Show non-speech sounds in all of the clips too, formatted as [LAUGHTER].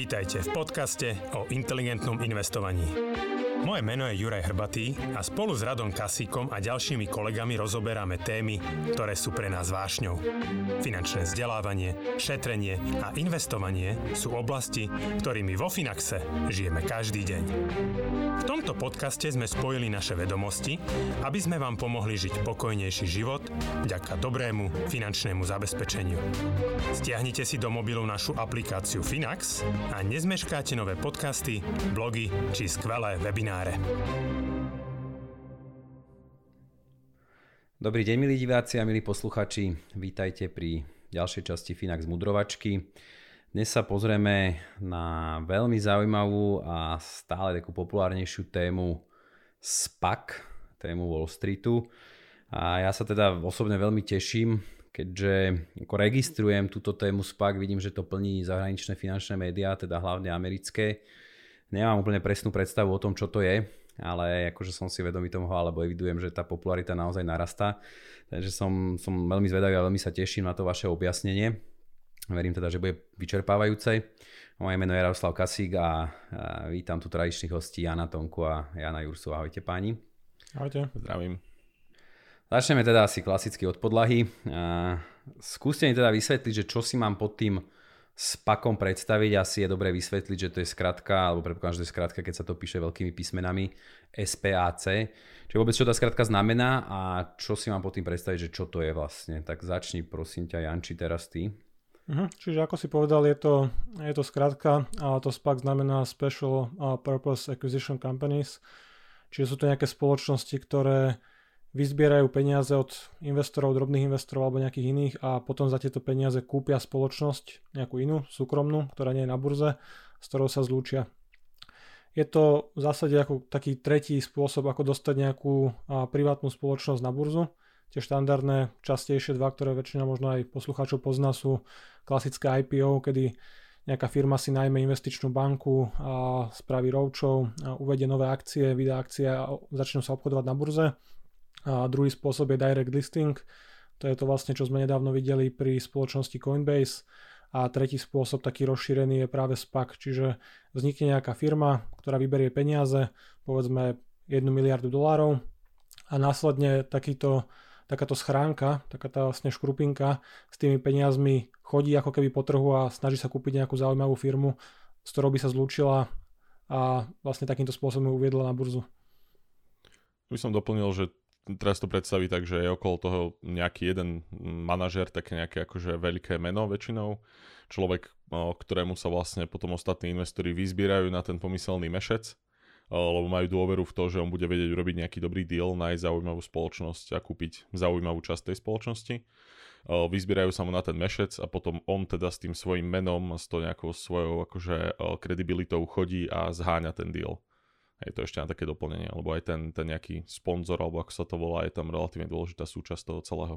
Vítajte v podcaste o inteligentnom investovaní. Moje meno je Juraj Hrbatý a spolu s Radom Kasíkom a ďalšími kolegami rozoberáme témy, ktoré sú pre nás vášňou. Finančné vzdelávanie, šetrenie a investovanie sú oblasti, ktorými vo Finaxe žijeme každý deň. V tomto podcaste sme spojili naše vedomosti, aby sme vám pomohli žiť pokojnejší život vďaka dobrému finančnému zabezpečeniu. Stiahnite si do mobilu našu aplikáciu Finax a nezmeškáte nové podcasty, blogy či skvelé webináre semináre. Dobrý deň, milí diváci a milí posluchači. Vítajte pri ďalšej časti Finax Mudrovačky. Dnes sa pozrieme na veľmi zaujímavú a stále takú populárnejšiu tému SPAC, tému Wall Streetu. A ja sa teda osobne veľmi teším, keďže ako registrujem túto tému SPAC, vidím, že to plní zahraničné finančné médiá, teda hlavne americké Nemám úplne presnú predstavu o tom, čo to je, ale akože som si vedomý toho, alebo evidujem, že tá popularita naozaj narastá. Takže som, som veľmi zvedavý a veľmi sa teším na to vaše objasnenie. Verím teda, že bude vyčerpávajúce. Moje meno je Jaroslav Kasík a, a vítam tu tradičných hostí Jana Tonku a Jana Jursu. Ahojte páni. Ahojte. Zdravím. Začneme teda asi klasicky od podlahy. skúste mi teda vysvetliť, že čo si mám pod tým s pakom predstaviť, asi je dobre vysvetliť, že to je skratka, alebo predpokladám, že to je skratka, keď sa to píše veľkými písmenami, SPAC. Čiže vôbec čo tá skratka znamená a čo si mám pod tým predstaviť, že čo to je vlastne. Tak začni prosím ťa Janči teraz ty. Uh-huh. Čiže ako si povedal, je to, je to skratka a to SPAC znamená Special Purpose Acquisition Companies. Čiže sú to nejaké spoločnosti, ktoré vyzbierajú peniaze od investorov, drobných investorov alebo nejakých iných a potom za tieto peniaze kúpia spoločnosť, nejakú inú, súkromnú, ktorá nie je na burze, s ktorou sa zlúčia. Je to v zásade ako taký tretí spôsob, ako dostať nejakú privátnu spoločnosť na burzu. Tie štandardné, častejšie dva, ktoré väčšina možno aj poslucháčov pozná, sú klasické IPO, kedy nejaká firma si najmä investičnú banku a spraví a uvedie nové akcie, vydá akcie a začnú sa obchodovať na burze a druhý spôsob je direct listing, to je to vlastne, čo sme nedávno videli pri spoločnosti Coinbase. A tretí spôsob, taký rozšírený, je práve SPAC, čiže vznikne nejaká firma, ktorá vyberie peniaze, povedzme 1 miliardu dolárov a následne takýto, takáto schránka, taká tá vlastne škrupinka s tými peniazmi chodí ako keby po trhu a snaží sa kúpiť nejakú zaujímavú firmu, s ktorou by sa zlúčila a vlastne takýmto spôsobom ju uviedla na burzu. By som doplnil, že teraz to predstaví tak, že je okolo toho nejaký jeden manažer, také nejaké akože veľké meno väčšinou, človek, ktorému sa vlastne potom ostatní investori vyzbierajú na ten pomyselný mešec, lebo majú dôveru v to, že on bude vedieť urobiť nejaký dobrý deal, nájsť zaujímavú spoločnosť a kúpiť zaujímavú časť tej spoločnosti. Vyzbierajú sa mu na ten mešec a potom on teda s tým svojim menom, s to nejakou svojou akože kredibilitou chodí a zháňa ten deal. Je to ešte na také doplnenie, lebo aj ten, ten nejaký sponzor, alebo ako sa to volá, je tam relatívne dôležitá súčasť toho celého.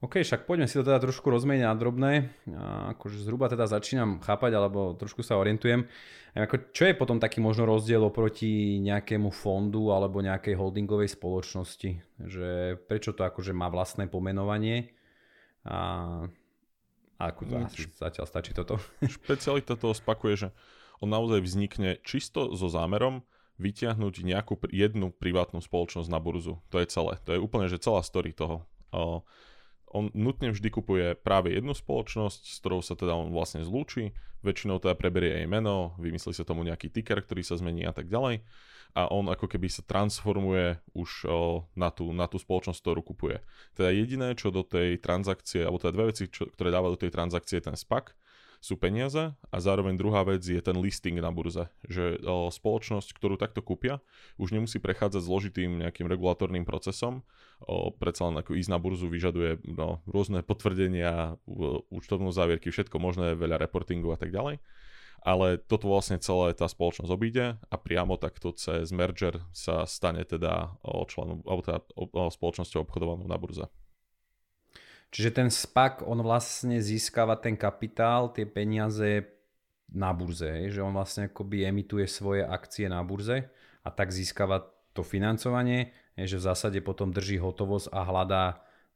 OK, však poďme si to teda trošku rozmeniť na drobné. A akože zhruba teda začínam chápať, alebo trošku sa orientujem. A ako, čo je potom taký možno rozdiel oproti nejakému fondu alebo nejakej holdingovej spoločnosti? Že prečo to akože má vlastné pomenovanie? A, a ako to asi zatiaľ stačí toto? Špecialita toho spakuje, že on naozaj vznikne čisto so zámerom vyťahnuť nejakú jednu privátnu spoločnosť na burzu. To je celé. To je úplne, že celá story toho. On nutne vždy kupuje práve jednu spoločnosť, s ktorou sa teda on vlastne zlúči, väčšinou teda preberie jej meno, vymyslí sa tomu nejaký ticker, ktorý sa zmení a tak ďalej a on ako keby sa transformuje už na tú, na tú spoločnosť, ktorú kupuje. Teda jediné, čo do tej transakcie, alebo teda dve veci, čo, ktoré dáva do tej transakcie ten SPAC, sú peniaze a zároveň druhá vec je ten listing na burze, že spoločnosť, ktorú takto kúpia, už nemusí prechádzať zložitým nejakým regulatorným procesom, predsa len ako ísť na burzu vyžaduje no, rôzne potvrdenia, účtovnú závierky, všetko možné, veľa reportingu a tak ďalej. Ale toto vlastne celé tá spoločnosť obíde a priamo takto cez merger sa stane teda členom, alebo teda spoločnosťou obchodovanou na burze. Čiže ten SPAC, on vlastne získava ten kapitál, tie peniaze na burze, že on vlastne akoby emituje svoje akcie na burze a tak získava to financovanie, že v zásade potom drží hotovosť a hľadá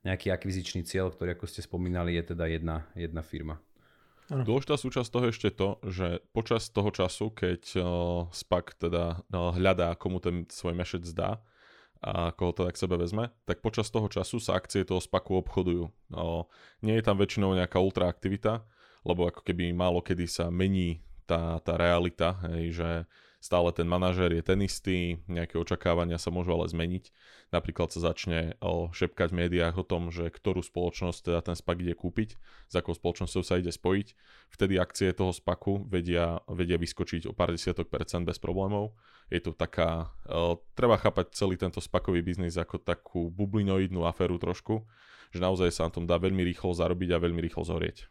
nejaký akvizičný cieľ, ktorý ako ste spomínali je teda jedna, jedna firma. Ano. Dôležitá súčasť toho ešte to, že počas toho času, keď uh, SPAC teda uh, hľadá, komu ten svoj mešec dá a koho to tak sebe vezme, tak počas toho času sa akcie toho SPACu obchodujú. Uh, nie je tam väčšinou nejaká ultraaktivita, lebo ako keby málo kedy sa mení tá, tá realita, hej, že stále ten manažér je ten istý, nejaké očakávania sa môžu ale zmeniť. Napríklad sa začne šepkať v médiách o tom, že ktorú spoločnosť teda ten SPAC ide kúpiť, s akou spoločnosťou sa ide spojiť. Vtedy akcie toho SPACu vedia, vedia vyskočiť o pár desiatok percent bez problémov. Je to taká, treba chápať celý tento SPACový biznis ako takú bublinoidnú aféru trošku, že naozaj sa na tom dá veľmi rýchlo zarobiť a veľmi rýchlo zhorieť.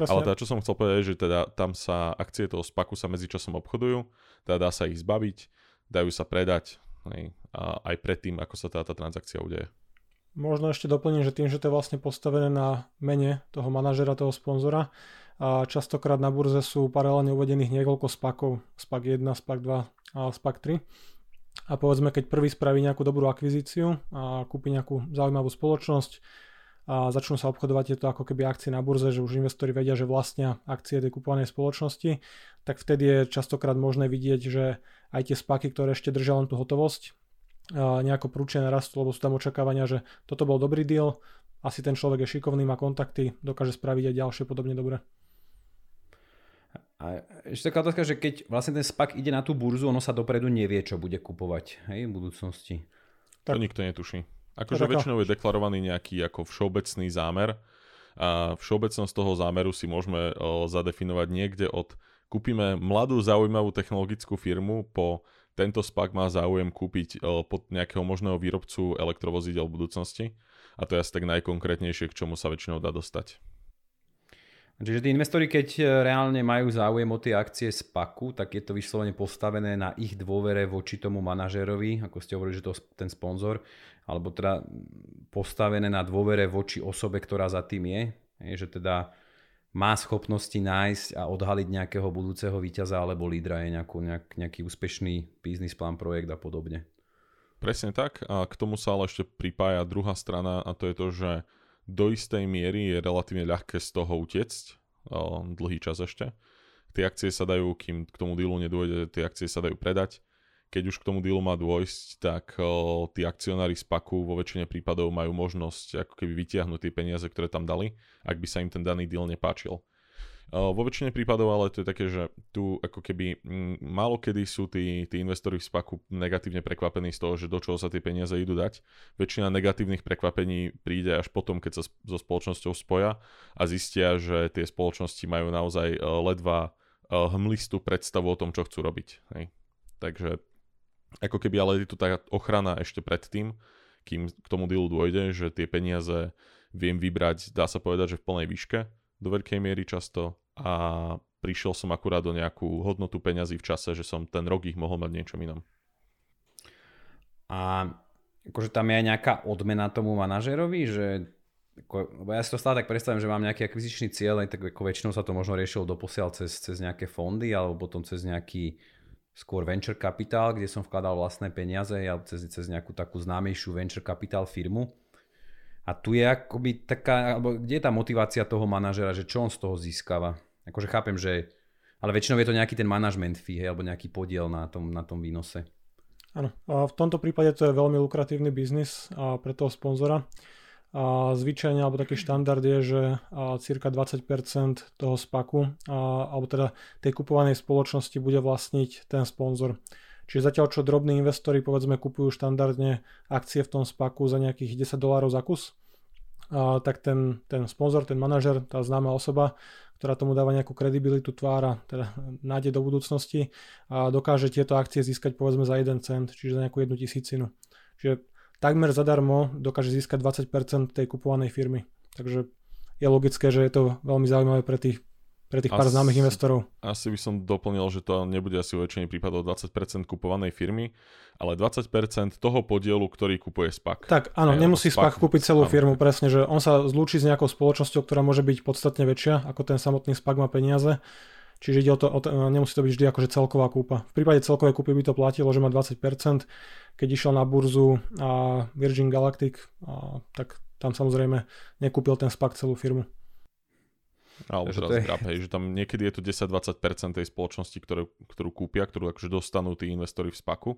Presne. Ale teda, čo som chcel povedať, že teda tam sa akcie toho spaku sa medzičasom obchodujú, teda dá sa ich zbaviť, dajú sa predať hej, a aj predtým, ako sa tá, tá transakcia udeje. Možno ešte doplním, že tým, že to je vlastne postavené na mene toho manažera, toho sponzora, a častokrát na burze sú paralelne uvedených niekoľko spakov, spak 1, spak 2 a spak 3. A povedzme, keď prvý spraví nejakú dobrú akvizíciu a kúpi nejakú zaujímavú spoločnosť, a začnú sa obchodovať tieto ako keby akcie na burze, že už investori vedia, že vlastnia akcie tej kupovanej spoločnosti, tak vtedy je častokrát možné vidieť, že aj tie spaky, ktoré ešte držia len tú hotovosť, nejako prúčne narastú, lebo sú tam očakávania, že toto bol dobrý deal, asi ten človek je šikovný, má kontakty, dokáže spraviť aj ďalšie podobne dobre. A ešte taká otázka, že keď vlastne ten SPAC ide na tú burzu, ono sa dopredu nevie, čo bude kupovať hej, v budúcnosti. Tak. To nikto netuší. Akože väčšinou je deklarovaný nejaký ako všeobecný zámer a všeobecnosť toho zámeru si môžeme o, zadefinovať niekde od kúpime mladú zaujímavú technologickú firmu po tento SPAC má záujem kúpiť o, pod nejakého možného výrobcu elektrovozidel v budúcnosti a to je asi tak najkonkrétnejšie, k čomu sa väčšinou dá dostať. Čiže tí investori, keď e, reálne majú záujem o tie akcie SPACu, tak je to vyslovene postavené na ich dôvere voči tomu manažérovi, ako ste hovorili, že to ten sponzor, alebo teda postavené na dôvere voči osobe, ktorá za tým je, že teda má schopnosti nájsť a odhaliť nejakého budúceho víťaza alebo lídra, je nejakú, nejak, nejaký úspešný biznis plán, projekt a podobne. Presne tak a k tomu sa ale ešte pripája druhá strana a to je to, že do istej miery je relatívne ľahké z toho utiecť, dlhý čas ešte. Tie akcie sa dajú, kým k tomu dealu nedôjde, tie akcie sa dajú predať. Keď už k tomu dealu má dôjsť, tak o, tí akcionári z paku vo väčšine prípadov majú možnosť ako keby vytiahnuť tie peniaze, ktoré tam dali, ak by sa im ten daný deal nepáčil. Vo väčšine prípadov ale to je také, že tu ako keby málo kedy sú tí, tí investori v SPACu negatívne prekvapení z toho, že do čoho sa tie peniaze idú dať. Väčšina negatívnych prekvapení príde až potom, keď sa so spoločnosťou spoja a zistia, že tie spoločnosti majú naozaj ledva hmlistú predstavu o tom, čo chcú robiť. Hej. Takže ako keby ale je tu tá ochrana ešte predtým, kým k tomu dealu dôjde, že tie peniaze viem vybrať, dá sa povedať, že v plnej výške do veľkej miery často a prišiel som akurát do nejakú hodnotu peňazí v čase, že som ten rok ich mohol mať niečom inom. A akože tam je aj nejaká odmena tomu manažerovi, že lebo ja si to stále tak predstavím, že mám nejaký akvizičný cieľ, tak ako väčšinou sa to možno riešilo doposiaľ cez, cez nejaké fondy alebo potom cez nejaký skôr venture capital, kde som vkladal vlastné peniaze alebo cez, cez nejakú takú známejšiu venture capital firmu. A tu je akoby taká, alebo kde je tá motivácia toho manažera, že čo on z toho získava? Akože chápem, že, ale väčšinou je to nejaký ten management fee, hej, alebo nejaký podiel na tom, na tom výnose. Áno, v tomto prípade to je veľmi lukratívny biznis pre toho sponzora. A zvyčajne, alebo taký štandard je, že cirka 20% toho spaku, a, alebo teda tej kupovanej spoločnosti bude vlastniť ten sponzor. Čiže zatiaľ čo drobní investori povedzme kupujú štandardne akcie v tom spaku za nejakých 10 dolárov za kus, a, tak ten, ten sponzor, ten manažer, tá známa osoba, ktorá tomu dáva nejakú kredibilitu tvára, teda nádej do budúcnosti a dokáže tieto akcie získať povedzme za 1 cent, čiže za nejakú jednu tisícinu. Čiže takmer zadarmo dokáže získať 20% tej kupovanej firmy. Takže je logické, že je to veľmi zaujímavé pre tých pre tých pár známych investorov. Asi by som doplnil, že to nebude asi vo väčšine prípadov 20% kupovanej firmy, ale 20% toho podielu, ktorý kupuje SPAC. Tak áno, Aj, nemusí SPAC, SPAC kúpiť celú áno. firmu, presne, že on sa zlúči s nejakou spoločnosťou, ktorá môže byť podstatne väčšia, ako ten samotný SPAC má peniaze. Čiže ide o to, o to, nemusí to byť vždy akože celková kúpa. V prípade celkovej kúpy by to platilo, že má 20%. Keď išiel na burzu a Virgin Galactic, a, tak tam samozrejme nekúpil ten SPAC celú firmu. Alebo teraz je... grab, hej, že tam niekedy je to 10-20% tej spoločnosti, ktorú, ktorú kúpia, ktorú akože dostanú tí investori v spaku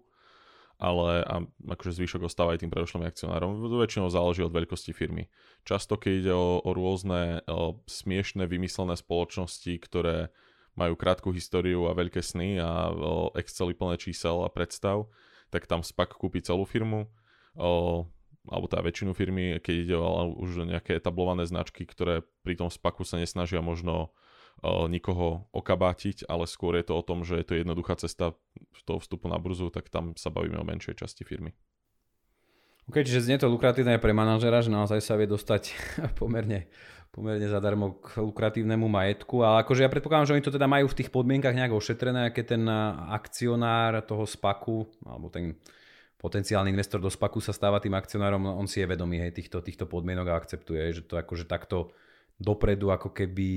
ale a akože zvyšok ostáva aj tým predošlým akcionárom. Väčšinou záleží od veľkosti firmy. Často, keď ide o, o rôzne o smiešné, vymyslené spoločnosti, ktoré majú krátku históriu a veľké sny a o Exceli plné čísel a predstav, tak tam SPAC kúpi celú firmu, o, alebo tá väčšinu firmy, keď ide o už nejaké etablované značky, ktoré pri tom SPACu sa nesnažia možno nikoho okabátiť, ale skôr je to o tom, že je to jednoduchá cesta toho vstupu na burzu, tak tam sa bavíme o menšej časti firmy. OK, čiže znie to lukratívne pre manažera, že naozaj sa vie dostať [LAUGHS] pomerne, pomerne zadarmo k lukratívnemu majetku, ale akože ja predpokladám, že oni to teda majú v tých podmienkach nejak ošetrené, aké ten akcionár toho spaku, alebo ten potenciálny investor do spaku sa stáva tým akcionárom, on si je vedomý hej, týchto, týchto podmienok a akceptuje, že to akože takto dopredu ako keby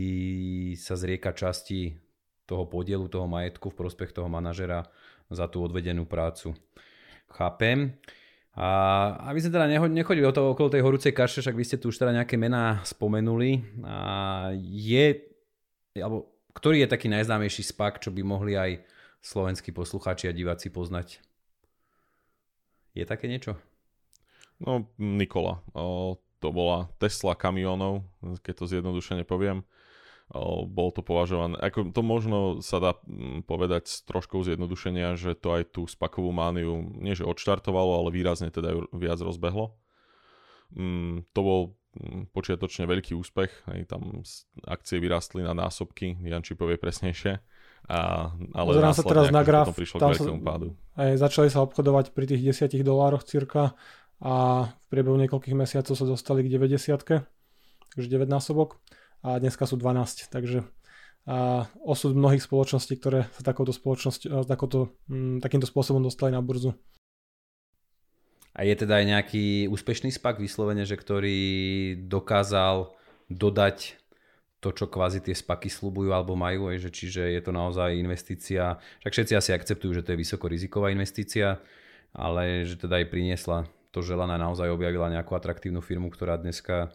sa zrieka časti toho podielu, toho majetku v prospech toho manažera za tú odvedenú prácu. Chápem. A aby sme teda nechodili o to, okolo tej horúcej kaše, však vy ste tu už teda nejaké mená spomenuli. A je, alebo ktorý je taký najznámejší spak, čo by mohli aj slovenskí poslucháči a diváci poznať? Je také niečo? No, Nikola. O, to bola Tesla kamionov, keď to zjednodušene poviem. Bol to považované, ako to možno sa dá mm, povedať s troškou zjednodušenia, že to aj tú spakovú mániu nie že odštartovalo, ale výrazne teda ju viac rozbehlo. Mm, to bol mm, počiatočne veľký úspech, aj tam akcie vyrastli na násobky, Janči povie presnejšie. A, ale Pozerám sa teraz na graf, tam sa, pádu. Aj začali sa obchodovať pri tých 10 dolároch cirka a v priebehu niekoľkých mesiacov sa dostali k 90 takže 9 násobok a dneska sú 12, takže a osud mnohých spoločností, ktoré sa takouto spoločnosť, takouto, mm, takýmto spôsobom dostali na burzu. A je teda aj nejaký úspešný spak vyslovene, že ktorý dokázal dodať to, čo kvázi tie spaky slubujú alebo majú, aj, že čiže je to naozaj investícia, však všetci asi akceptujú, že to je vysokoriziková investícia, ale že teda aj priniesla to želané naozaj objavila nejakú atraktívnu firmu, ktorá dneska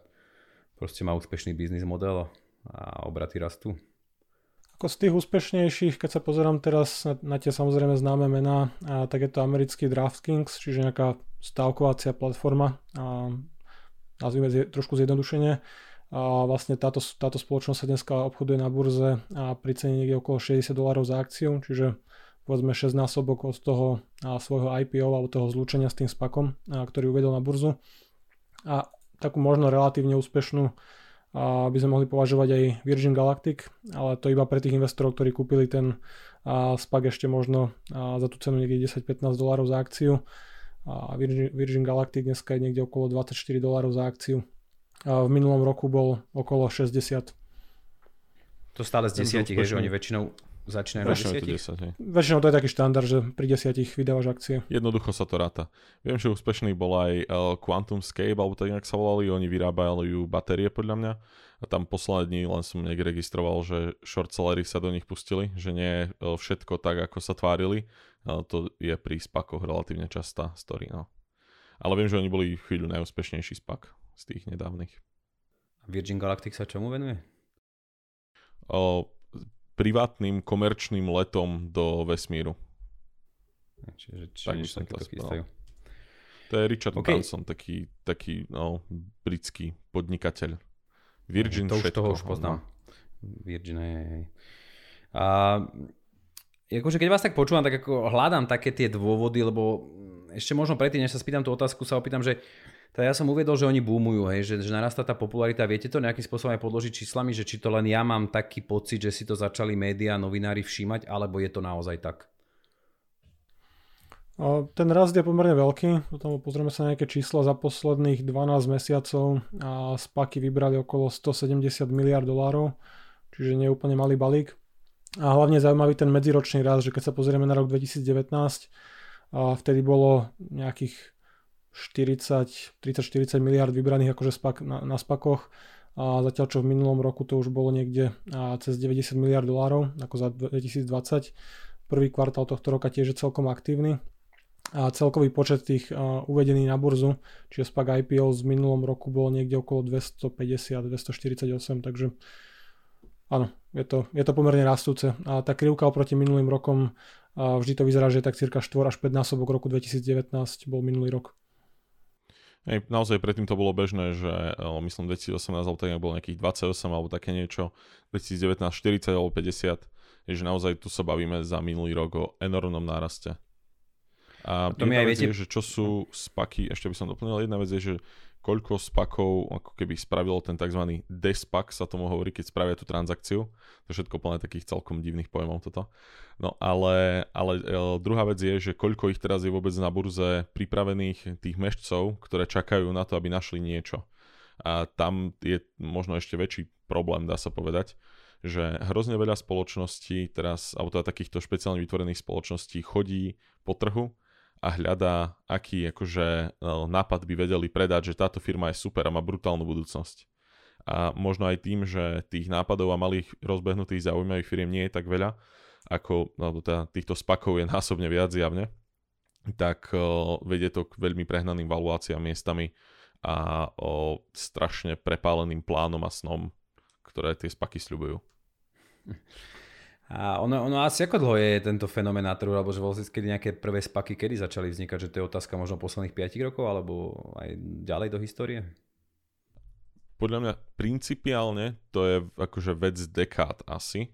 proste má úspešný biznis model a obraty rastú. Ako z tých úspešnejších, keď sa pozerám teraz na, na tie samozrejme známe mená, a, tak je to americký DraftKings, čiže nejaká stávkovacia platforma, a, nazvime zje, trošku zjednodušenie. A vlastne táto, táto spoločnosť sa dneska obchoduje na burze a pri cene niekde okolo 60 dolárov za akciu, čiže povedzme 6 násobok od toho svojho IPO alebo toho zlúčenia s tým spakom, ktorý uvedol na burzu. A takú možno relatívne úspešnú a by sme mohli považovať aj Virgin Galactic, ale to iba pre tých investorov, ktorí kúpili ten SPAC ešte možno za tú cenu niekde 10-15 dolárov za akciu. Virgin, Virgin Galactic dneska je niekde okolo 24 dolárov za akciu. V minulom roku bol okolo 60. To stále z desiatich, že oni väčšinou Začínajú na 10? 10 Väčšinou to je taký štandard, že pri 10 vydávaš akcie. Jednoducho sa to ráta. Viem, že úspešný bol aj uh, Quantum Scape, alebo tak nejak sa volali, oni vyrábali batérie podľa mňa. A tam posledné dní len som niekde registroval, že short sellery sa do nich pustili, že nie je uh, všetko tak, ako sa tvárili. Uh, to je pri spakoch relatívne častá story. No. Ale viem, že oni boli chvíľu najúspešnejší spak z tých nedávnych. Virgin Galactic sa čomu venuje? Uh, privátnym komerčným letom do vesmíru. Čiže, čiže tak by som to To je Richard okay. Branson, taký, taký no, britský podnikateľ. Virgin to už všetko. toho už poznám. Virgin, hej. A akože keď vás tak počúvam, tak ako hľadám také tie dôvody, lebo ešte možno predtým, než sa spýtam tú otázku, sa opýtam, že tak ja som uvedol, že oni boomujú, hej, že, že narastá tá popularita. Viete to nejakým spôsobom aj podložiť číslami, že či to len ja mám taký pocit, že si to začali médiá, novinári všímať, alebo je to naozaj tak? Ten rast je pomerne veľký, potom pozrieme sa na nejaké čísla za posledných 12 mesiacov a spaky vybrali okolo 170 miliard dolárov, čiže nie je úplne malý balík. A hlavne zaujímavý ten medziročný rast, že keď sa pozrieme na rok 2019, a vtedy bolo nejakých 40, 30-40 miliard vybraných akože spak, na, na spakoch a zatiaľ čo v minulom roku to už bolo niekde cez 90 miliard dolárov ako za 2020. Prvý kvartál tohto roka tiež je celkom aktívny a celkový počet tých uh, uvedený na burzu, čiže SPAC IPO z minulom roku bol niekde okolo 250-248, takže áno, je to, je to pomerne rastúce. A tá krivka oproti minulým rokom a vždy to vyzerá, že tak cirka 4 až 5 násobok roku 2019 bol minulý rok. Hej, naozaj predtým to bolo bežné, že o, myslím 2018 alebo tak bolo nejakých 28 alebo také niečo, 2019 40 alebo 50, je, že naozaj tu sa bavíme za minulý rok o enormnom náraste. A, a to jedna vec viete... je, že čo sú spaky, ešte by som doplnil, jedna vec je, že koľko spakov ako keby spravilo ten tzv. despak, sa tomu hovorí, keď spravia tú transakciu. To je všetko plné takých celkom divných pojmov toto. No ale, ale e, druhá vec je, že koľko ich teraz je vôbec na burze pripravených tých mešcov, ktoré čakajú na to, aby našli niečo. A tam je možno ešte väčší problém, dá sa povedať, že hrozne veľa spoločností teraz, alebo teda takýchto špeciálne vytvorených spoločností chodí po trhu a hľadá, aký akože e, nápad by vedeli predať, že táto firma je super a má brutálnu budúcnosť. A možno aj tým, že tých nápadov a malých rozbehnutých zaujímavých firiem nie je tak veľa, ako alebo teda týchto spakov je [LAUGHS] násobne viac javne, tak uh, vedie to k veľmi prehnaným valuáciám miestami a o strašne prepáleným plánom a snom, ktoré tie spaky sľubujú. [LAUGHS] A ono, ono asi ako dlho je tento fenomén na trhu, alebo že si kedy nejaké prvé spaky, kedy začali vznikať, že to je otázka možno posledných 5 rokov, alebo aj ďalej do histórie? Podľa mňa principiálne to je akože vec dekád asi.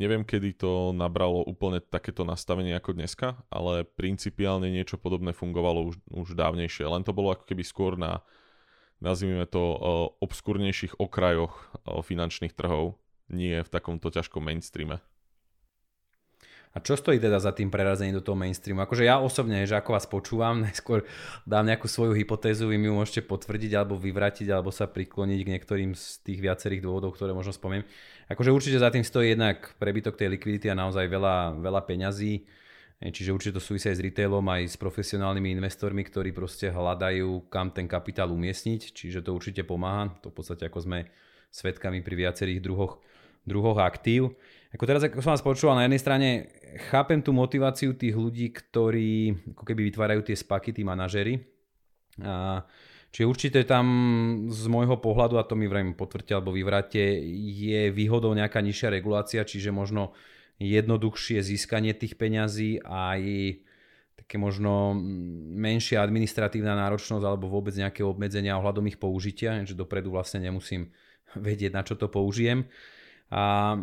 Neviem, kedy to nabralo úplne takéto nastavenie ako dneska, ale principiálne niečo podobné fungovalo už, už dávnejšie. Len to bolo ako keby skôr na, nazvime to, obskúrnejších okrajoch finančných trhov, nie v takomto ťažkom mainstreame. A čo stojí teda za tým prerazením do toho mainstreamu? Akože ja osobne, že ako vás počúvam, [LAUGHS] najskôr dám nejakú svoju hypotézu, vy mi ju môžete potvrdiť alebo vyvratiť, alebo sa prikloniť k niektorým z tých viacerých dôvodov, ktoré možno spomiem. Akože určite za tým stojí jednak prebytok tej likvidity a naozaj veľa, veľa peňazí. Čiže určite to súvisí aj s retailom, aj s profesionálnymi investormi, ktorí proste hľadajú, kam ten kapitál umiestniť. Čiže to určite pomáha. To v podstate ako sme svetkami pri viacerých druhoch druhoch aktív. Ako teraz, ako som vás počúval, na jednej strane chápem tú motiváciu tých ľudí, ktorí ako keby vytvárajú tie spaky, tí manažery. A, čiže určite tam z môjho pohľadu, a to mi vrajím potvrďte alebo vyvráte, je výhodou nejaká nižšia regulácia, čiže možno jednoduchšie získanie tých peňazí aj také možno menšia administratívna náročnosť alebo vôbec nejaké obmedzenia ohľadom ich použitia, že dopredu vlastne nemusím vedieť, na čo to použijem. A,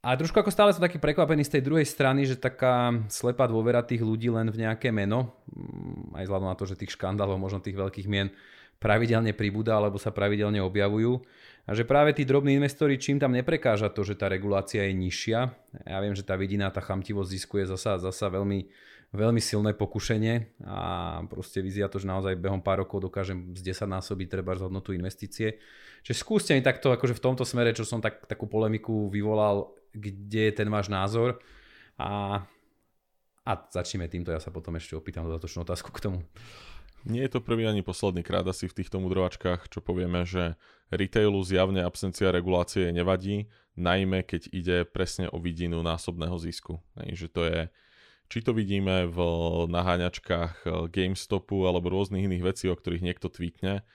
a trošku ako stále som taký prekvapený z tej druhej strany, že taká slepá dôvera tých ľudí len v nejaké meno, mm, aj vzhľadom na to, že tých škandálov, možno tých veľkých mien pravidelne pribúda alebo sa pravidelne objavujú. A že práve tí drobní investori, čím tam neprekáža to, že tá regulácia je nižšia. Ja viem, že tá vidina, tá chamtivosť ziskuje zasa, zasa veľmi, veľmi silné pokušenie a proste vyzia to, že naozaj behom pár rokov dokážem z 10 násobiť treba hodnotu investície. Čiže skúste mi takto akože v tomto smere, čo som tak, takú polemiku vyvolal, kde je ten váš názor a, a začneme týmto, ja sa potom ešte opýtam dodatočnú otázku k tomu. Nie je to prvý ani posledný krát asi v týchto mudrovačkách, čo povieme, že retailu zjavne absencia regulácie nevadí, najmä keď ide presne o vidinu násobného zisku. že to je, či to vidíme v naháňačkách GameStopu alebo rôznych iných vecí, o ktorých niekto tweetne,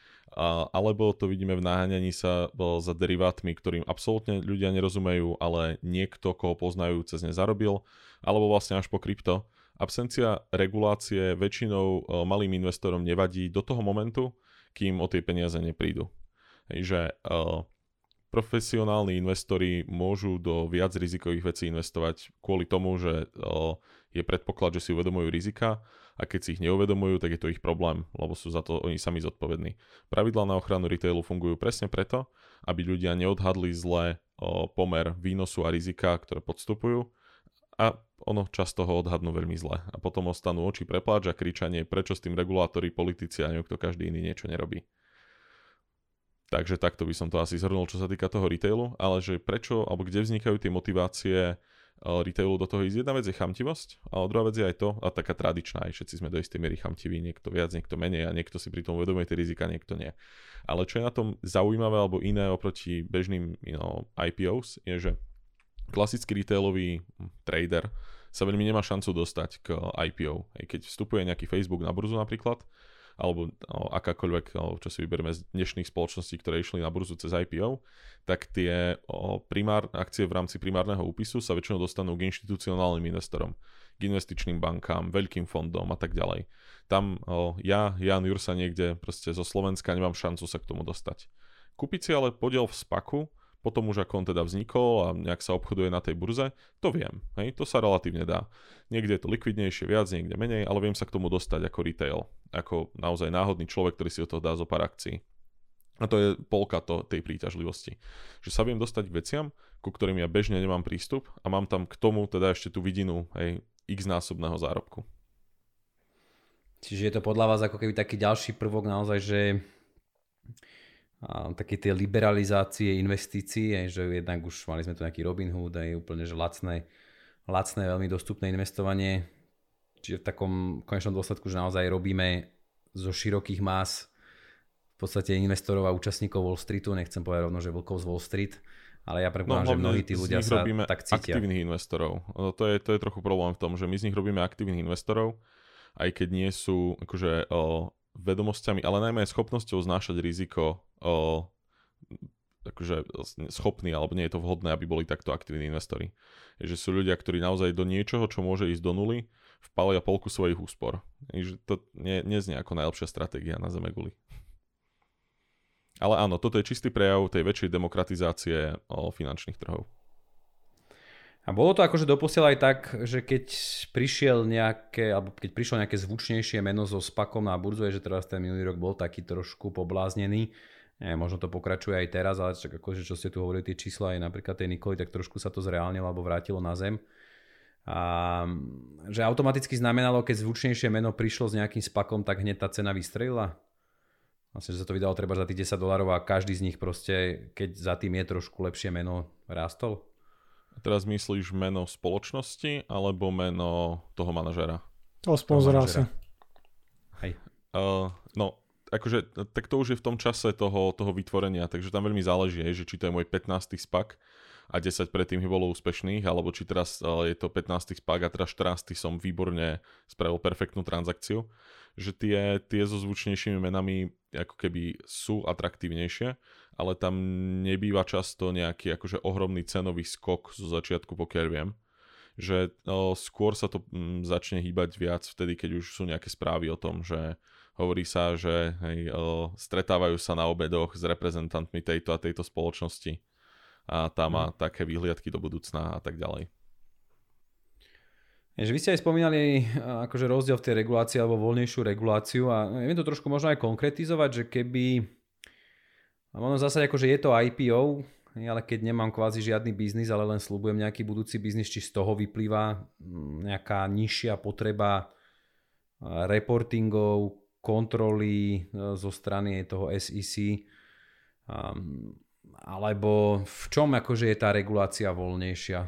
alebo to vidíme v naháňaní sa za derivátmi, ktorým absolútne ľudia nerozumejú, ale niekto, koho poznajú, cez ne zarobil, alebo vlastne až po krypto. Absencia regulácie väčšinou e, malým investorom nevadí do toho momentu, kým o tie peniaze neprídu. Hej, profesionálni investori môžu do viac rizikových vecí investovať kvôli tomu, že je predpoklad, že si uvedomujú rizika a keď si ich neuvedomujú, tak je to ich problém, lebo sú za to oni sami zodpovední. Pravidlá na ochranu retailu fungujú presne preto, aby ľudia neodhadli zle pomer výnosu a rizika, ktoré podstupujú a ono často ho odhadnú veľmi zle. A potom ostanú oči prepláč a kričanie, prečo s tým regulátori, politici a niekto každý iný niečo nerobí. Takže takto by som to asi zhrnul, čo sa týka toho retailu, ale že prečo, alebo kde vznikajú tie motivácie retailu do toho ísť. Jedna vec je chamtivosť, a druhá vec je aj to, a taká tradičná, aj všetci sme do istej miery chamtiví, niekto viac, niekto menej a niekto si pri tom uvedomuje tie rizika, niekto nie. Ale čo je na tom zaujímavé alebo iné oproti bežným you know, IPOs, je, že klasický retailový trader sa veľmi nemá šancu dostať k IPO. Keď vstupuje nejaký Facebook na burzu napríklad, alebo no, akákoľvek, no, čo si vyberieme z dnešných spoločností, ktoré išli na burzu cez IPO, tak tie o, primár, akcie v rámci primárneho úpisu sa väčšinou dostanú k inštitucionálnym investorom, k investičným bankám, veľkým fondom a tak ďalej. Tam o, ja, Jan Jursa niekde proste zo Slovenska nemám šancu sa k tomu dostať. Kúpiť si ale podiel v SPAKu, potom už ako on teda vznikol a nejak sa obchoduje na tej burze, to viem, hej, to sa relatívne dá. Niekde je to likvidnejšie viac, niekde menej, ale viem sa k tomu dostať ako retail, ako naozaj náhodný človek, ktorý si od toho dá zo pár akcií. A to je polka to, tej príťažlivosti. Že sa viem dostať k veciam, ku ktorým ja bežne nemám prístup a mám tam k tomu teda ešte tú vidinu hej, x násobného zárobku. Čiže je to podľa vás ako keby taký ďalší prvok naozaj, že a také tie liberalizácie investícií, aj, že jednak už mali sme tu nejaký Robinhood, aj úplne že lacné, lacné, veľmi dostupné investovanie. Čiže v takom konečnom dôsledku, že naozaj robíme zo širokých más v podstate investorov a účastníkov Wall Streetu, nechcem povedať rovno, že vlkov z Wall Street, ale ja predpokladám, no, že mnohí tí ľudia sa tak cítia. aktívnych investorov. To je, to je trochu problém v tom, že my z nich robíme aktívnych investorov, aj keď nie sú akože, o, vedomosťami, ale najmä schopnosťou znášať riziko o, akože schopní, alebo nie je to vhodné, aby boli takto aktívni investori. Je, že sú ľudia, ktorí naozaj do niečoho, čo môže ísť do nuly, vpalia polku svojich úspor. Je, to nie, neznie ako najlepšia stratégia na Zeme guli. Ale áno, toto je čistý prejav tej väčšej demokratizácie o finančných trhov. A bolo to akože doposiaľ aj tak, že keď prišiel nejaké, alebo keď prišlo nejaké zvučnejšie meno so spakom na burzu, je, že teraz ten minulý rok bol taký trošku pobláznený, nie, možno to pokračuje aj teraz, ale čak akože čo ste tu hovorili, tie čísla aj napríklad tej Nikoli, tak trošku sa to zreálnilo alebo vrátilo na zem. A, že automaticky znamenalo, keď zvučnejšie meno prišlo s nejakým spakom, tak hneď tá cena vystrelila? Vlastne, že sa to vydalo treba za tých 10 dolárov a každý z nich proste, keď za tým je trošku lepšie meno, rástol? A teraz myslíš meno spoločnosti alebo meno toho manažera? Toho sponzora asi. Hej. Uh, no, akože, tak to už je v tom čase toho, toho vytvorenia, takže tam veľmi záleží, že či to je môj 15. spak a 10 predtým bolo úspešných, alebo či teraz je to 15. spak a teraz 14. som výborne spravil perfektnú transakciu, že tie, tie so zvučnejšími menami ako keby sú atraktívnejšie, ale tam nebýva často nejaký akože ohromný cenový skok zo začiatku, pokiaľ viem že o, skôr sa to m, začne hýbať viac vtedy, keď už sú nejaké správy o tom, že Hovorí sa, že hej, o, stretávajú sa na obedoch s reprezentantmi tejto a tejto spoločnosti a tá má mm. také výhliadky do budúcna a tak ďalej. Že vy ste aj spomínali akože rozdiel v tej regulácii alebo voľnejšiu reguláciu a neviem to trošku možno aj konkretizovať, že keby ono v zásade akože je to IPO, ale keď nemám kvázi žiadny biznis, ale len slúbujem nejaký budúci biznis, či z toho vyplýva nejaká nižšia potreba reportingov, kontroly e, zo strany toho SEC, alebo v čom akože je tá regulácia voľnejšia?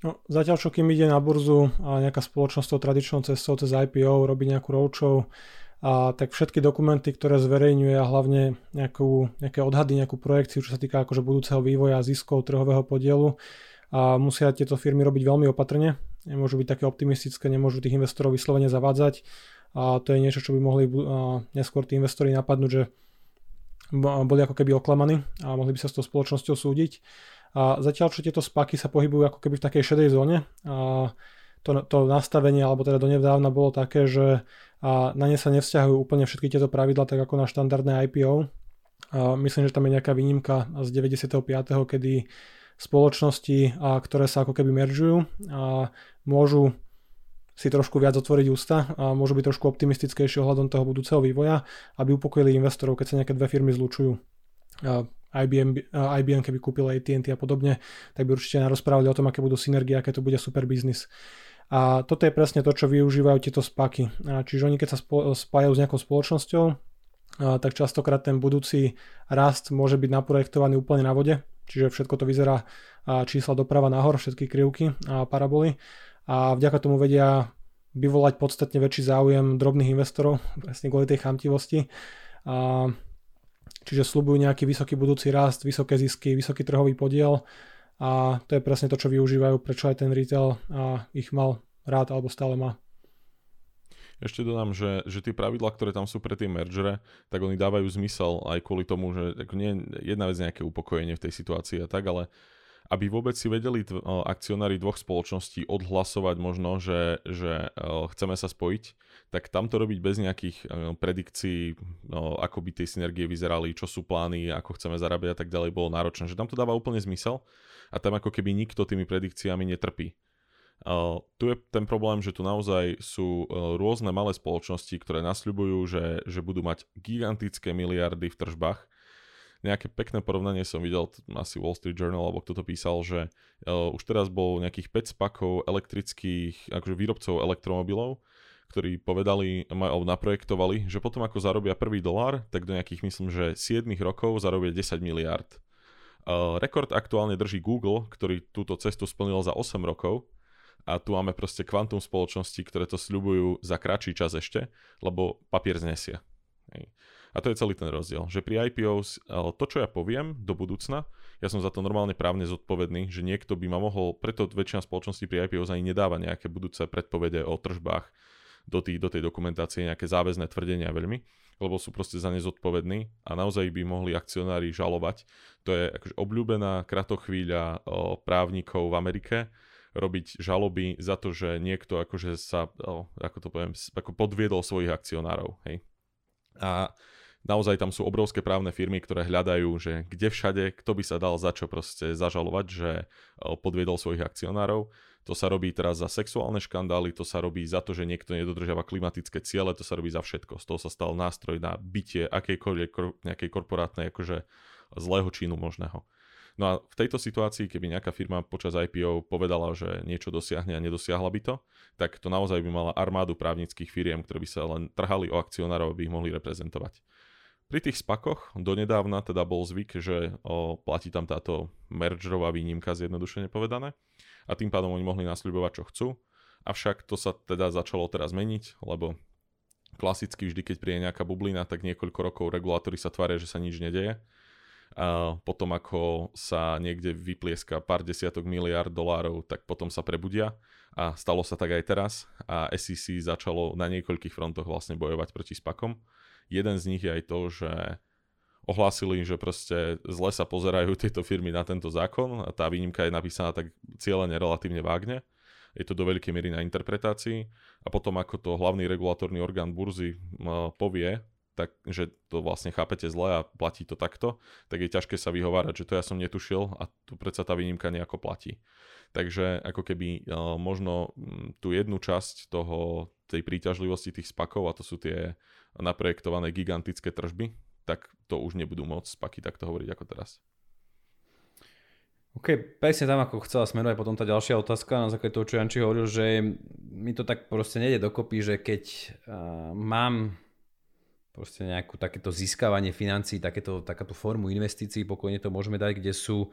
No, zatiaľ, čo kým ide na burzu a nejaká spoločnosť tou tradičnou cestou cez IPO, robí nejakú roadshow, a tak všetky dokumenty, ktoré zverejňuje a hlavne nejakú, nejaké odhady, nejakú projekciu, čo sa týka akože budúceho vývoja ziskov trhového podielu, a musia tieto firmy robiť veľmi opatrne. Nemôžu byť také optimistické, nemôžu tých investorov vyslovene zavádzať a to je niečo, čo by mohli neskôr tí investori napadnúť, že boli ako keby oklamaní a mohli by sa s tou spoločnosťou súdiť. A zatiaľ, čo tieto spaky sa pohybujú ako keby v takej šedej zóne, a to, to nastavenie, alebo teda donedávna bolo také, že a na ne sa nevzťahujú úplne všetky tieto pravidla, tak ako na štandardné IPO. A myslím, že tam je nejaká výnimka z 95., kedy spoločnosti, a, ktoré sa ako keby meržujú a môžu si trošku viac otvoriť ústa a môžu byť trošku optimistickejšie ohľadom toho budúceho vývoja, aby upokojili investorov, keď sa nejaké dve firmy zlučujú. IBM, IBM keby kúpil AT&T a podobne, tak by určite narozprávali o tom, aké budú synergie, aké to bude super biznis. A toto je presne to, čo využívajú tieto spaky. Čiže oni keď sa spájajú s nejakou spoločnosťou, tak častokrát ten budúci rast môže byť naprojektovaný úplne na vode, čiže všetko to vyzerá čísla doprava nahor, všetky krivky a paraboly a vďaka tomu vedia vyvolať podstatne väčší záujem drobných investorov, presne kvôli tej chamtivosti. A, čiže slúbujú nejaký vysoký budúci rast, vysoké zisky, vysoký trhový podiel a to je presne to, čo využívajú, prečo aj ten retail a ich mal rád alebo stále má. Ešte dodám, že, že tie pravidlá, ktoré tam sú pre tie mergere, tak oni dávajú zmysel aj kvôli tomu, že nie jedna vec nejaké upokojenie v tej situácii a tak, ale aby vôbec si vedeli t- akcionári dvoch spoločností odhlasovať možno, že, že chceme sa spojiť, tak tam to robiť bez nejakých predikcií, no, ako by tie synergie vyzerali, čo sú plány, ako chceme zarábať a tak ďalej, bolo náročné. Že tam to dáva úplne zmysel a tam ako keby nikto tými predikciami netrpí. Tu je ten problém, že tu naozaj sú rôzne malé spoločnosti, ktoré nasľubujú, že, že budú mať gigantické miliardy v tržbách nejaké pekné porovnanie som videl, asi Wall Street Journal, alebo kto to písal, že uh, už teraz bol nejakých 5 spakov elektrických, akože výrobcov elektromobilov, ktorí povedali, alebo naprojektovali, že potom ako zarobia prvý dolár, tak do nejakých, myslím, že 7 rokov zarobia 10 miliard. Uh, rekord aktuálne drží Google, ktorý túto cestu splnil za 8 rokov a tu máme proste kvantum spoločnosti, ktoré to sľubujú za kratší čas ešte, lebo papier znesie. Hej. A to je celý ten rozdiel, že pri IPOs to, čo ja poviem do budúcna, ja som za to normálne právne zodpovedný, že niekto by ma mohol, preto väčšina spoločností pri IPOs ani nedáva nejaké budúce predpovede o tržbách do, tých, do tej dokumentácie, nejaké záväzné tvrdenia veľmi, lebo sú proste za ne zodpovední a naozaj by mohli akcionári žalovať. To je akože obľúbená kratochvíľa právnikov v Amerike, robiť žaloby za to, že niekto akože sa, ako to poviem, ako podviedol svojich akcionárov. Hej. A naozaj tam sú obrovské právne firmy, ktoré hľadajú, že kde všade, kto by sa dal za čo proste zažalovať, že podviedol svojich akcionárov. To sa robí teraz za sexuálne škandály, to sa robí za to, že niekto nedodržiava klimatické ciele, to sa robí za všetko. Z toho sa stal nástroj na bytie akejkoľvek nejakej korporátnej akože zlého činu možného. No a v tejto situácii, keby nejaká firma počas IPO povedala, že niečo dosiahne a nedosiahla by to, tak to naozaj by mala armádu právnických firiem, ktoré by sa len trhali o akcionárov, aby ich mohli reprezentovať. Pri tých spakoch donedávna teda bol zvyk, že o, platí tam táto mergerová výnimka zjednodušene povedané a tým pádom oni mohli nasľubovať čo chcú. Avšak to sa teda začalo teraz meniť, lebo klasicky vždy, keď príde nejaká bublina, tak niekoľko rokov regulátori sa tvária, že sa nič nedeje a potom ako sa niekde vyplieska pár desiatok miliard dolárov, tak potom sa prebudia a stalo sa tak aj teraz a SEC začalo na niekoľkých frontoch vlastne bojovať proti spakom. Jeden z nich je aj to, že ohlásili, že proste zle sa pozerajú tieto firmy na tento zákon a tá výnimka je napísaná tak cieľene relatívne vágne. Je to do veľkej miery na interpretácii a potom ako to hlavný regulatórny orgán burzy povie, tak, že to vlastne chápete zle a platí to takto, tak je ťažké sa vyhovárať, že to ja som netušil a tu predsa tá výnimka nejako platí. Takže ako keby uh, možno m, tú jednu časť toho, tej príťažlivosti tých spakov, a to sú tie naprojektované gigantické tržby, tak to už nebudú môcť spaky takto hovoriť ako teraz. OK, presne tam, ako chcela smerovať potom tá ďalšia otázka, na základe toho, čo Janči hovoril, že mi to tak proste nejde dokopy, že keď uh, mám proste nejakú takéto získavanie financií, takéto, takáto formu investícií, pokojne to môžeme dať, kde sú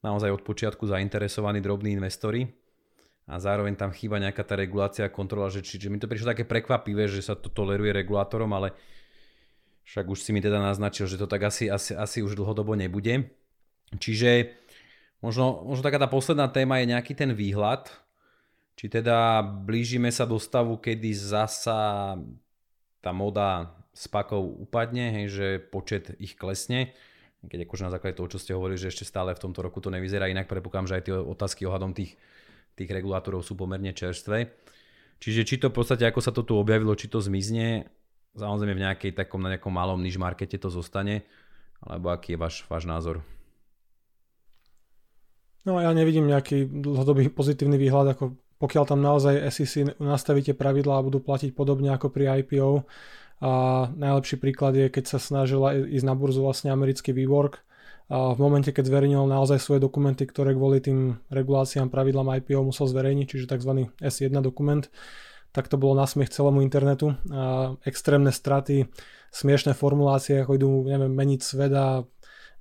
naozaj od počiatku zainteresovaní drobní investori a zároveň tam chýba nejaká tá regulácia a kontrola, že, či, mi to prišlo také prekvapivé, že sa to toleruje regulátorom, ale však už si mi teda naznačil, že to tak asi, asi, asi už dlhodobo nebude. Čiže možno, možno taká tá posledná téma je nejaký ten výhľad, či teda blížime sa do stavu, kedy zasa tá moda spakov upadne, hej, že počet ich klesne. Keď akože na základe toho, čo ste hovorili, že ešte stále v tomto roku to nevyzerá inak, predpokladám, že aj tie otázky ohľadom tých, tých regulátorov sú pomerne čerstvé. Čiže či to v podstate, ako sa to tu objavilo, či to zmizne, samozrejme v nejakej takom, na nejakom malom niž markete to zostane, alebo aký je váš, váš názor? No ja nevidím nejaký dlhodobý pozitívny výhľad, ako pokiaľ tam naozaj SEC nastavíte pravidlá a budú platiť podobne ako pri IPO, a najlepší príklad je, keď sa snažila ísť na burzu vlastne americký WeWork. A v momente, keď zverejnil naozaj svoje dokumenty, ktoré kvôli tým reguláciám, pravidlám IPO musel zverejniť, čiže tzv. S1 dokument, tak to bolo nasmiech celému internetu. A extrémne straty, smiešné formulácie, ako idú neviem, meniť svet a,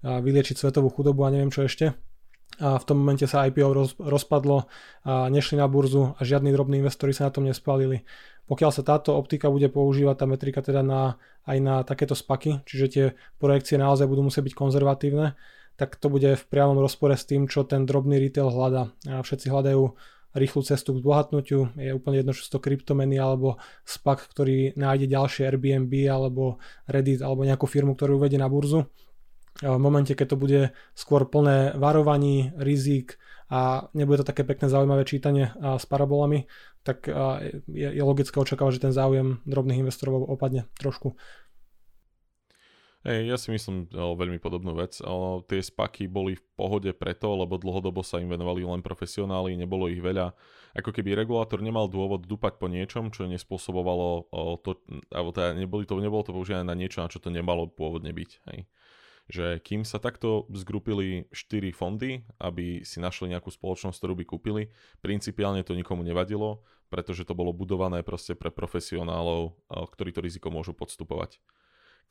vyliečiť svetovú chudobu a neviem čo ešte. A v tom momente sa IPO roz, rozpadlo a nešli na burzu a žiadni drobní investori sa na tom nespalili. Pokiaľ sa táto optika bude používať, tá metrika teda na, aj na takéto spaky, čiže tie projekcie naozaj budú musieť byť konzervatívne, tak to bude v priamom rozpore s tým, čo ten drobný retail hľada. Všetci hľadajú rýchlu cestu k bohatnutiu. Je úplne jedno, či to kryptomeny alebo SPAC, ktorý nájde ďalšie Airbnb alebo Reddit alebo nejakú firmu, ktorú uvedie na burzu. V momente, keď to bude skôr plné varovaní, rizik a nebude to také pekné zaujímavé čítanie s parabolami, tak je, je logické očakávať, že ten záujem drobných investorov opadne trošku. Hey, ja si myslím o, veľmi podobnú vec. O, tie spaky boli v pohode preto, lebo dlhodobo sa im venovali len profesionáli, nebolo ich veľa. Ako keby regulátor nemal dôvod dupať po niečom, čo nespôsobovalo o, to, alebo teda neboli to, nebolo to používané na niečo, na čo to nemalo pôvodne byť. Hej. Že kým sa takto zgrupili 4 fondy, aby si našli nejakú spoločnosť, ktorú by kúpili, principiálne to nikomu nevadilo, pretože to bolo budované proste pre profesionálov, ktorí to riziko môžu podstupovať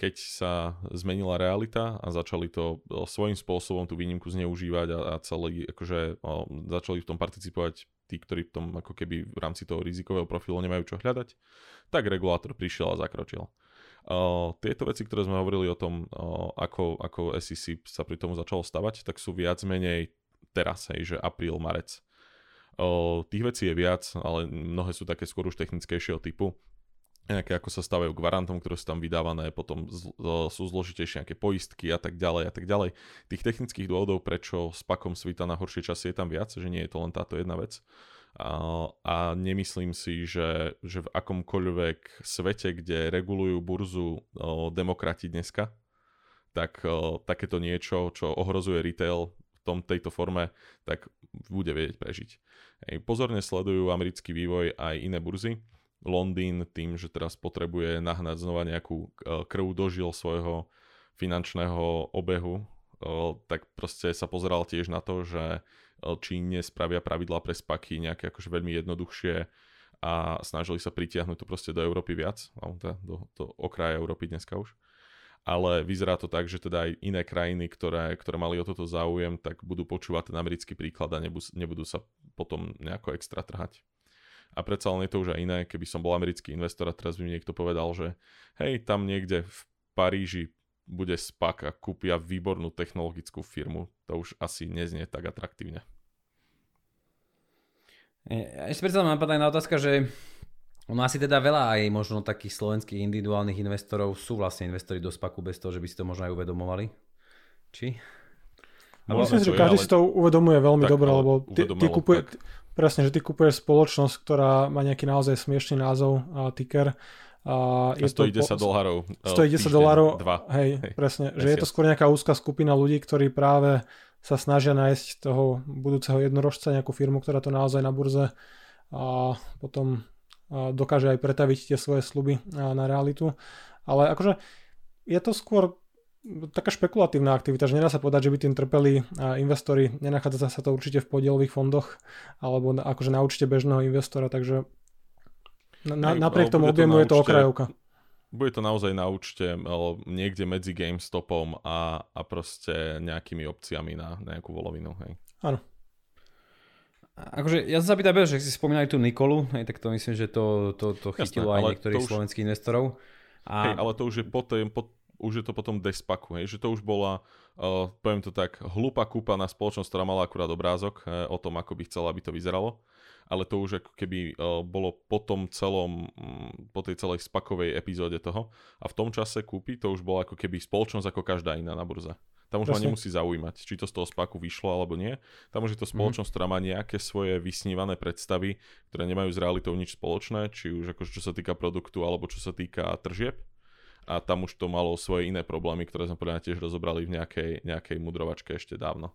keď sa zmenila realita a začali to svojím spôsobom tú výnimku zneužívať a, a celý, akože začali v tom participovať tí, ktorí v tom ako keby v rámci toho rizikového profilu nemajú čo hľadať, tak regulátor prišiel a zakročil. Tieto veci, ktoré sme hovorili o tom, o, ako, ako SEC sa pri tomu začalo stavať, tak sú viac menej teraz, hej, že apríl, marec. O, tých vecí je viac, ale mnohé sú také skôr už technickejšieho typu nejaké ako sa stavajú k ktoré sú tam vydávané, potom sú zložitejšie nejaké poistky a tak ďalej a tak ďalej. Tých technických dôvodov, prečo s pakom svita na horšie časy je tam viac, že nie je to len táto jedna vec. A, nemyslím si, že, že v akomkoľvek svete, kde regulujú burzu demokrati dneska, tak o, takéto niečo, čo ohrozuje retail v tom, tejto forme, tak bude vedieť prežiť. Hej, pozorne sledujú americký vývoj aj iné burzy Londýn tým, že teraz potrebuje nahnať znova nejakú krv dožil svojho finančného obehu, tak proste sa pozeral tiež na to, že e, či nespravia pravidlá pre spaky nejaké akože veľmi jednoduchšie a snažili sa pritiahnuť to proste do Európy viac, teda do, do okraja Európy dneska už. Ale vyzerá to tak, že teda aj iné krajiny, ktoré, ktoré mali o toto záujem, tak budú počúvať ten americký príklad a nebudú, nebudú sa potom nejako extra trhať a predsa len je to už aj iné, keby som bol americký investor a teraz by mi niekto povedal, že hej, tam niekde v Paríži bude SPAC a kúpia výbornú technologickú firmu, to už asi neznie tak atraktívne. Ešte predsa ma napadá jedna otázka, že ono asi teda veľa aj možno takých slovenských individuálnych investorov sú vlastne investori do SPACu bez toho, že by si to možno aj uvedomovali. Či? Myslím si, že každý ale... si to uvedomuje veľmi dobre, lebo ty, ty, kupuje, Presne, že ty kupuješ spoločnosť, ktorá má nejaký naozaj smiešný názov a ticker. A je a stojí to 10 dolárov. Stojí 10 dolárov. Hej, hej, presne. Že je to skôr nejaká úzka skupina ľudí, ktorí práve sa snažia nájsť toho budúceho jednorožca, nejakú firmu, ktorá to naozaj na burze a potom dokáže aj pretaviť tie svoje sluby na realitu. Ale akože je to skôr taká špekulatívna aktivita, že nedá sa povedať, že by tým trpeli investori. Nenachádza sa to určite v podielových fondoch alebo akože na účte bežného investora, takže na, Hej, napriek tomu objemu je to okrajovka. Bude to naozaj na účte niekde medzi GameStopom a, a proste nejakými opciami na, nejakú volovinu. Hej. Áno. Akože ja som sa pýtal, že si spomínali tú Nikolu, hej, tak to myslím, že to, to, to chytilo Jasné, aj niektorých už, slovenských investorov. A... Hej, ale to už je po, tém, po, už je to potom despaku, hej, že to už bola, uh, poviem to tak, hlúpa na spoločnosť, ktorá mala akurát obrázok uh, o tom, ako by chcela, aby to vyzeralo, ale to už ako keby uh, bolo po tom celom, um, po tej celej spakovej epizóde toho a v tom čase kúpi, to už bola ako keby spoločnosť ako každá iná na burze. Tam už ma nemusí zaujímať, či to z toho spaku vyšlo alebo nie. Tam už je to mhm. spoločnosť, mm. ktorá má nejaké svoje vysnívané predstavy, ktoré nemajú s realitou nič spoločné, či už ako čo sa týka produktu alebo čo sa týka tržieb a tam už to malo svoje iné problémy, ktoré sme podľa tiež rozobrali v nejakej, nejakej mudrovačke ešte dávno.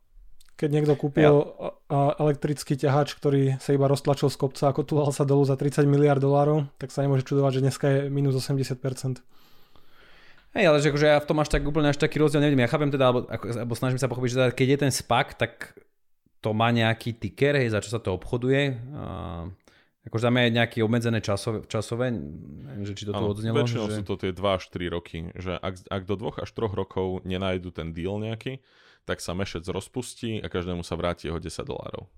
Keď niekto kúpil ja. elektrický ťahač, ktorý sa iba roztlačil z kopca a kotulal sa dolu za 30 miliard dolárov, tak sa nemôže čudovať, že dneska je minus 80%. Hej, ale že akože ja v tom až tak úplne až taký rozdiel nevidím. Ja chápem teda, alebo, ako, alebo snažím sa pochopiť, že teda, keď je ten SPAC, tak to má nejaký ticker, hej, za čo sa to obchoduje. A Akože tam je nejaké obmedzené časové, časové neviem, že či to tu odznelo. Väčšinou že... sú to tie 2 až 3 roky, že ak, ak do 2 až 3 rokov nenájdu ten deal nejaký, tak sa mešec rozpustí a každému sa vráti jeho 10 dolárov.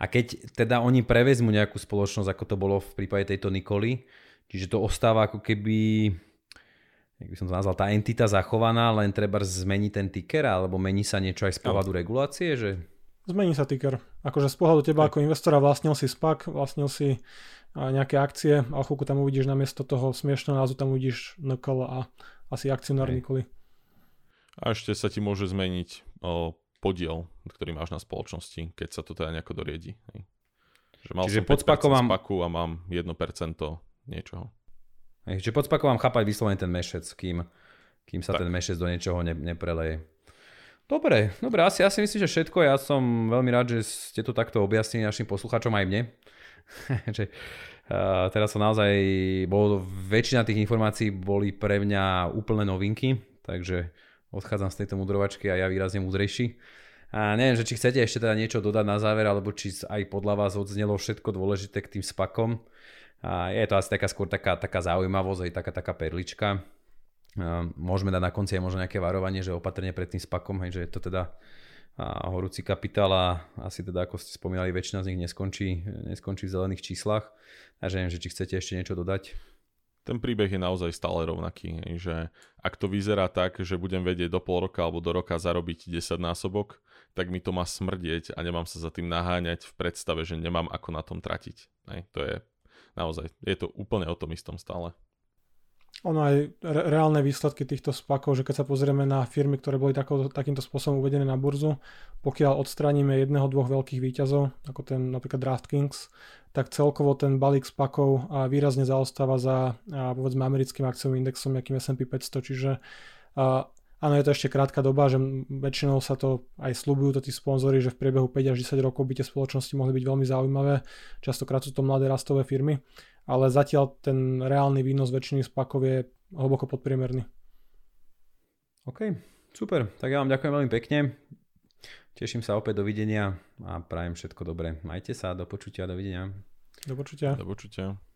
A keď teda oni prevezmu nejakú spoločnosť, ako to bolo v prípade tejto Nikoli, čiže to ostáva ako keby, jak by som to nazval, tá entita zachovaná, len treba zmeniť ten ticker, alebo mení sa niečo aj z pohľadu regulácie, že Zmení sa ticker. Akože z pohľadu teba ako investora vlastnil si SPAC, vlastnil si nejaké akcie a chvíľku tam uvidíš namiesto toho smiešného názvu tam uvidíš NKL a asi akcionár Nikoli. A ešte sa ti môže zmeniť o, podiel, ktorý máš na spoločnosti, keď sa to teda nejako doriedi. Že mal Čiže pod spakom spaku a mám 1% niečoho. Hej, čiže pod spakom mám chápať vyslovene ten mešec, kým, kým sa tak. ten mešec do niečoho ne, nepreleje. Dobre, dobre, asi, asi myslím, že všetko. Ja som veľmi rád, že ste to takto objasnili našim poslucháčom aj mne. [LAUGHS] že, uh, teraz som naozaj, bol, väčšina tých informácií boli pre mňa úplné novinky, takže odchádzam z tejto mudrovačky a ja výrazne múdrejší. A neviem, že či chcete ešte teda niečo dodať na záver, alebo či aj podľa vás odznelo všetko dôležité k tým spakom. A je to asi taká skôr taká, taká zaujímavosť, aj taká, taká perlička. Môžeme dať na konci aj možno nejaké varovanie, že opatrne pred tým spakom, hej, že je to teda horúci kapitál a asi teda, ako ste spomínali, väčšina z nich neskončí, neskončí v zelených číslach. Takže neviem, že či chcete ešte niečo dodať. Ten príbeh je naozaj stále rovnaký, že ak to vyzerá tak, že budem vedieť do pol roka alebo do roka zarobiť 10 násobok, tak mi to má smrdieť a nemám sa za tým naháňať v predstave, že nemám ako na tom tratiť. Hej, to je naozaj, je to úplne o tom istom stále ono aj re- reálne výsledky týchto spakov, že keď sa pozrieme na firmy, ktoré boli tako, takýmto spôsobom uvedené na burzu, pokiaľ odstraníme jedného, dvoch veľkých výťazov, ako ten napríklad DraftKings, tak celkovo ten balík spakov výrazne zaostáva za a povedzme americkým akciovým indexom, akým S&P 500, čiže a, áno, je to ešte krátka doba, že väčšinou sa to aj slúbujú to tí sponzory, že v priebehu 5 až 10 rokov by tie spoločnosti mohli byť veľmi zaujímavé, častokrát sú to mladé rastové firmy, ale zatiaľ ten reálny výnos väčšiny spakov je hlboko podpriemerný. OK, super. Tak ja vám ďakujem veľmi pekne. Teším sa opäť, dovidenia a prajem všetko dobré. Majte sa, do počutia, dovidenia. Do počutia. Do počutia.